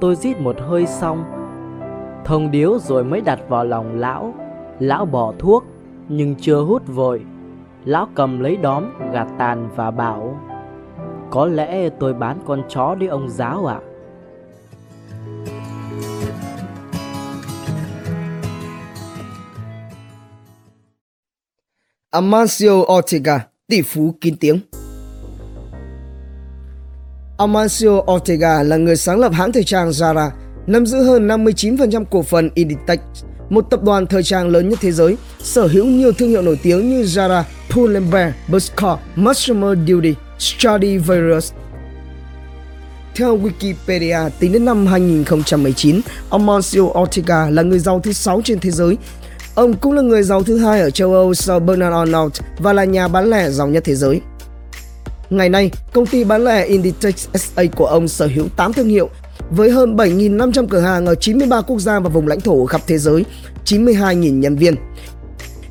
tôi rít một hơi xong Thông điếu rồi mới đặt vào lòng lão Lão bỏ thuốc Nhưng chưa hút vội Lão cầm lấy đóm gạt tàn và bảo Có lẽ tôi bán con chó đi ông giáo ạ à? Amancio Ortega, tỷ phú kín tiếng. Amancio Ortega là người sáng lập hãng thời trang Zara, nắm giữ hơn 59% cổ phần Inditex, một tập đoàn thời trang lớn nhất thế giới, sở hữu nhiều thương hiệu nổi tiếng như Zara, Pull&Bear, Bershka, Massimo Duty, Stradivarius. Theo Wikipedia, tính đến năm 2019, Amancio Ortega là người giàu thứ 6 trên thế giới Ông cũng là người giàu thứ hai ở châu Âu sau Bernard Arnault và là nhà bán lẻ giàu nhất thế giới. Ngày nay, công ty bán lẻ Inditex SA của ông sở hữu 8 thương hiệu với hơn 7.500 cửa hàng ở 93 quốc gia và vùng lãnh thổ khắp thế giới, 92.000 nhân viên.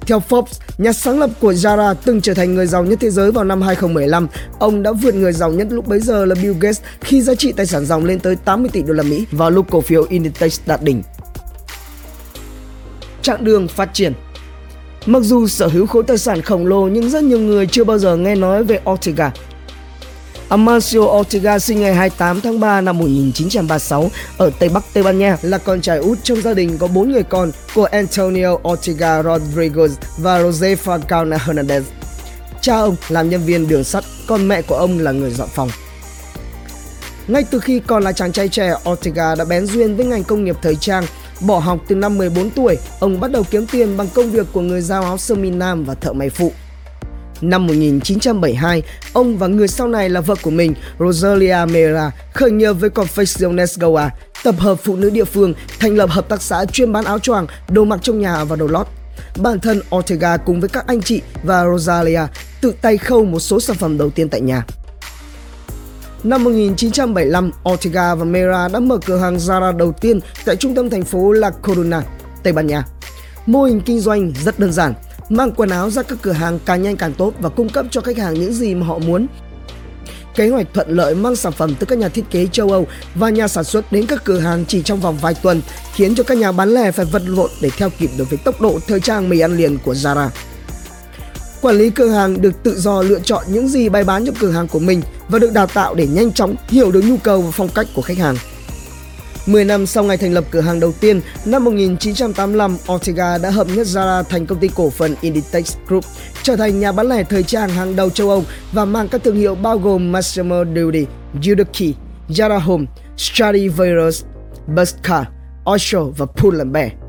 Theo Forbes, nhà sáng lập của Zara từng trở thành người giàu nhất thế giới vào năm 2015. Ông đã vượt người giàu nhất lúc bấy giờ là Bill Gates khi giá trị tài sản dòng lên tới 80 tỷ đô la Mỹ vào lúc cổ phiếu Inditex đạt đỉnh Trạng đường phát triển. Mặc dù sở hữu khối tài sản khổng lồ nhưng rất nhiều người chưa bao giờ nghe nói về Ortega. Amancio Ortega sinh ngày 28 tháng 3 năm 1936 ở Tây Bắc Tây Ban Nha, là con trai út trong gia đình có 4 người con của Antonio Ortega Rodriguez và Josefa Falcao Hernandez. Cha ông làm nhân viên đường sắt, còn mẹ của ông là người dọn phòng. Ngay từ khi còn là chàng trai trẻ, Ortega đã bén duyên với ngành công nghiệp thời trang Bỏ học từ năm 14 tuổi, ông bắt đầu kiếm tiền bằng công việc của người giao áo sơ mi nam và thợ may phụ. Năm 1972, ông và người sau này là vợ của mình, Rosalia Mera, khởi nghiệp với Confecciones Goa, tập hợp phụ nữ địa phương, thành lập hợp tác xã chuyên bán áo choàng, đồ mặc trong nhà và đồ lót. Bản thân Ortega cùng với các anh chị và Rosalia tự tay khâu một số sản phẩm đầu tiên tại nhà. Năm 1975, Ortega và Mera đã mở cửa hàng Zara đầu tiên tại trung tâm thành phố La Coruna, Tây Ban Nha. Mô hình kinh doanh rất đơn giản, mang quần áo ra các cửa hàng càng nhanh càng tốt và cung cấp cho khách hàng những gì mà họ muốn. Kế hoạch thuận lợi mang sản phẩm từ các nhà thiết kế châu Âu và nhà sản xuất đến các cửa hàng chỉ trong vòng vài tuần, khiến cho các nhà bán lẻ phải vật lộn để theo kịp được với tốc độ thời trang mì ăn liền của Zara. Quản lý cửa hàng được tự do lựa chọn những gì bày bán trong cửa hàng của mình và được đào tạo để nhanh chóng hiểu được nhu cầu và phong cách của khách hàng. 10 năm sau ngày thành lập cửa hàng đầu tiên, năm 1985, Ortega đã hợp nhất Zara thành công ty cổ phần Inditex Group, trở thành nhà bán lẻ thời trang hàng đầu châu Âu và mang các thương hiệu bao gồm Massimo Dutti, Giudici, Zara Home, Stradivarius, Bershka, Osho và Pull&Bear.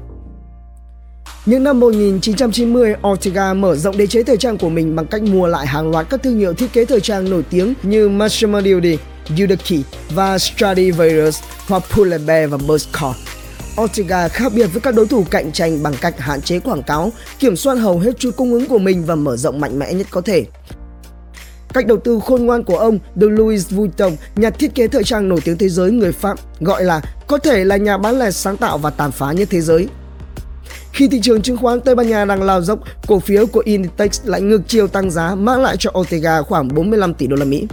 Những năm 1990, Ortega mở rộng đế chế thời trang của mình bằng cách mua lại hàng loạt các thương hiệu thiết kế thời trang nổi tiếng như Massimo Dutti, Giudici và Stradivarius hoặc Pull&Bear và Bershka. Ortega khác biệt với các đối thủ cạnh tranh bằng cách hạn chế quảng cáo, kiểm soát hầu hết chuỗi cung ứng của mình và mở rộng mạnh mẽ nhất có thể. Cách đầu tư khôn ngoan của ông được Louis Vuitton, nhà thiết kế thời trang nổi tiếng thế giới người Pháp, gọi là có thể là nhà bán lẻ sáng tạo và tàn phá nhất thế giới. Khi thị trường chứng khoán Tây Ban Nha đang lao dốc, cổ phiếu của Inditex lại ngược chiều tăng giá mang lại cho Ortega khoảng 45 tỷ đô la Mỹ.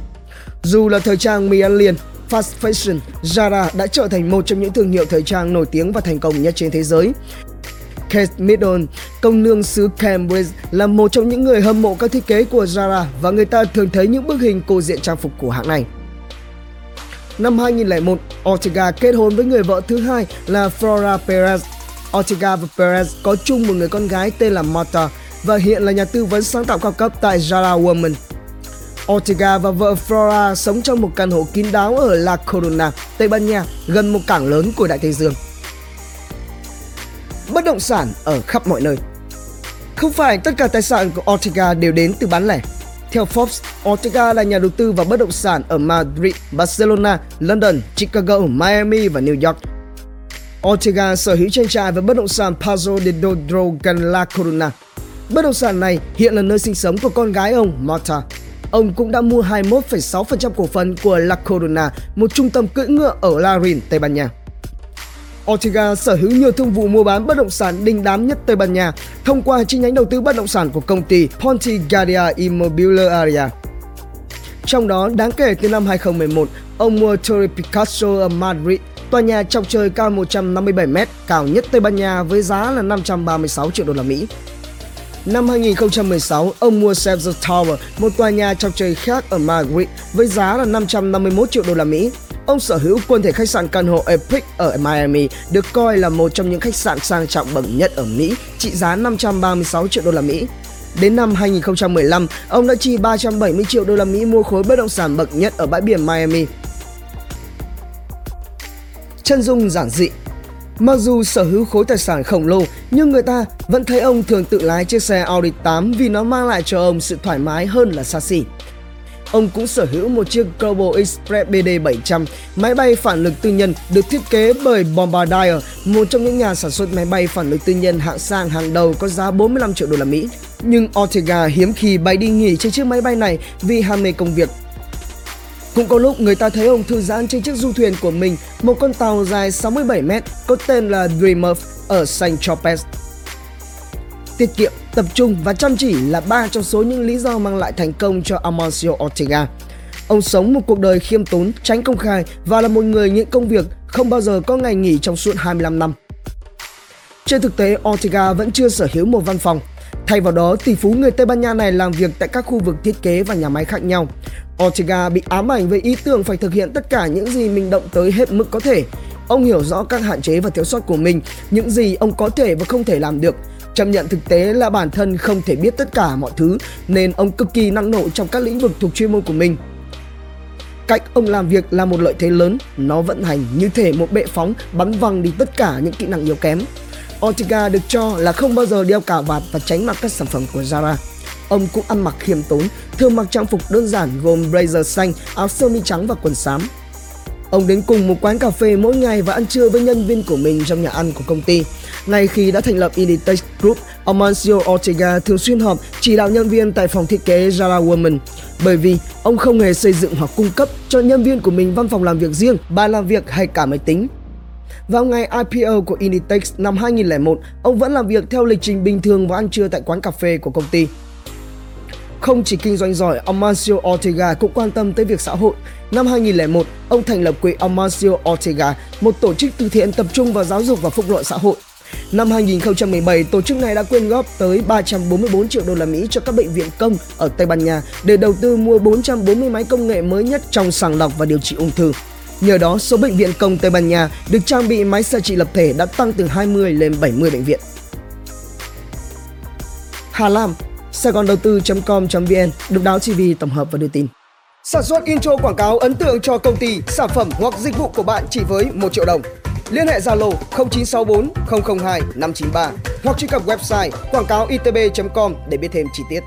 Dù là thời trang mì ăn liền, fast fashion, Zara đã trở thành một trong những thương hiệu thời trang nổi tiếng và thành công nhất trên thế giới. Kate Middleton, công nương xứ Cambridge, là một trong những người hâm mộ các thiết kế của Zara và người ta thường thấy những bức hình cô diện trang phục của hãng này. Năm 2001, Ortega kết hôn với người vợ thứ hai là Flora Perez Ortega và Perez có chung một người con gái tên là Marta và hiện là nhà tư vấn sáng tạo cao cấp tại Zara Woman. Ortega và vợ Flora sống trong một căn hộ kín đáo ở La Corona, Tây Ban Nha, gần một cảng lớn của Đại Tây Dương. Bất động sản ở khắp mọi nơi Không phải tất cả tài sản của Ortega đều đến từ bán lẻ. Theo Forbes, Ortega là nhà đầu tư vào bất động sản ở Madrid, Barcelona, London, Chicago, Miami và New York – Ortega sở hữu trang trại và bất động sản Pazo de Dodro gần La Coruna. Bất động sản này hiện là nơi sinh sống của con gái ông Marta. Ông cũng đã mua 21,6% cổ phần của La Coruna, một trung tâm cưỡi ngựa ở Larin, Tây Ban Nha. Ortega sở hữu nhiều thương vụ mua bán bất động sản đình đám nhất Tây Ban Nha thông qua chi nhánh đầu tư bất động sản của công ty Ponte Gadia Immobiliaria. Trong đó, đáng kể từ năm 2011, ông mua Torre Picasso ở Madrid tòa nhà chọc trời cao 157m, cao nhất Tây Ban Nha với giá là 536 triệu đô la Mỹ. Năm 2016, ông mua Caesar Tower, một tòa nhà chọc trời khác ở Madrid với giá là 551 triệu đô la Mỹ. Ông sở hữu quần thể khách sạn căn hộ Epic ở Miami, được coi là một trong những khách sạn sang trọng bậc nhất ở Mỹ, trị giá 536 triệu đô la Mỹ. Đến năm 2015, ông đã chi 370 triệu đô la Mỹ mua khối bất động sản bậc nhất ở bãi biển Miami. Chân dung giản dị Mặc dù sở hữu khối tài sản khổng lồ, nhưng người ta vẫn thấy ông thường tự lái chiếc xe Audi 8 vì nó mang lại cho ông sự thoải mái hơn là xa xỉ. Ông cũng sở hữu một chiếc Global Express BD700, máy bay phản lực tư nhân được thiết kế bởi Bombardier, một trong những nhà sản xuất máy bay phản lực tư nhân hạng sang hàng đầu có giá 45 triệu đô la Mỹ. Nhưng Ortega hiếm khi bay đi nghỉ trên chiếc máy bay này vì ham mê công việc cũng có lúc người ta thấy ông thư giãn trên chiếc du thuyền của mình, một con tàu dài 67 mét có tên là Dreamer ở Saint Tropez. Tiết kiệm, tập trung và chăm chỉ là ba trong số những lý do mang lại thành công cho Amancio Ortega. Ông sống một cuộc đời khiêm tốn, tránh công khai và là một người những công việc không bao giờ có ngày nghỉ trong suốt 25 năm. Trên thực tế, Ortega vẫn chưa sở hữu một văn phòng. Thay vào đó, tỷ phú người Tây Ban Nha này làm việc tại các khu vực thiết kế và nhà máy khác nhau. Ortega bị ám ảnh với ý tưởng phải thực hiện tất cả những gì mình động tới hết mức có thể. Ông hiểu rõ các hạn chế và thiếu sót của mình, những gì ông có thể và không thể làm được. Chấp nhận thực tế là bản thân không thể biết tất cả mọi thứ nên ông cực kỳ năng nổ trong các lĩnh vực thuộc chuyên môn của mình. Cách ông làm việc là một lợi thế lớn, nó vận hành như thể một bệ phóng bắn văng đi tất cả những kỹ năng yếu kém. Ortega được cho là không bao giờ đeo cà vạt và tránh mặc các sản phẩm của Zara. Ông cũng ăn mặc khiêm tốn, thường mặc trang phục đơn giản gồm blazer xanh, áo sơ mi trắng và quần xám. Ông đến cùng một quán cà phê mỗi ngày và ăn trưa với nhân viên của mình trong nhà ăn của công ty. Ngay khi đã thành lập Inditex Group, Amancio Ortega thường xuyên họp chỉ đạo nhân viên tại phòng thiết kế Zara Woman. Bởi vì ông không hề xây dựng hoặc cung cấp cho nhân viên của mình văn phòng làm việc riêng, bàn làm việc hay cả máy tính. Vào ngày IPO của Inditex năm 2001, ông vẫn làm việc theo lịch trình bình thường và ăn trưa tại quán cà phê của công ty. Không chỉ kinh doanh giỏi, Amancio Ortega cũng quan tâm tới việc xã hội. Năm 2001, ông thành lập quỹ Amancio Ortega, một tổ chức từ thiện tập trung vào giáo dục và phúc lợi xã hội. Năm 2017, tổ chức này đã quyên góp tới 344 triệu đô la Mỹ cho các bệnh viện công ở Tây Ban Nha để đầu tư mua 440 máy công nghệ mới nhất trong sàng lọc và điều trị ung thư. Nhờ đó, số bệnh viện công Tây Ban Nha được trang bị máy xạ trị lập thể đã tăng từ 20 lên 70 bệnh viện. Hà Lam Sài Gòn đầu tư.com.vn Độc đáo TV tổng hợp và đưa tin. Sản xuất intro quảng cáo ấn tượng cho công ty, sản phẩm hoặc dịch vụ của bạn chỉ với 1 triệu đồng. Liên hệ Zalo 0964 002 593 hoặc truy cập website quảng cáo itb.com để biết thêm chi tiết.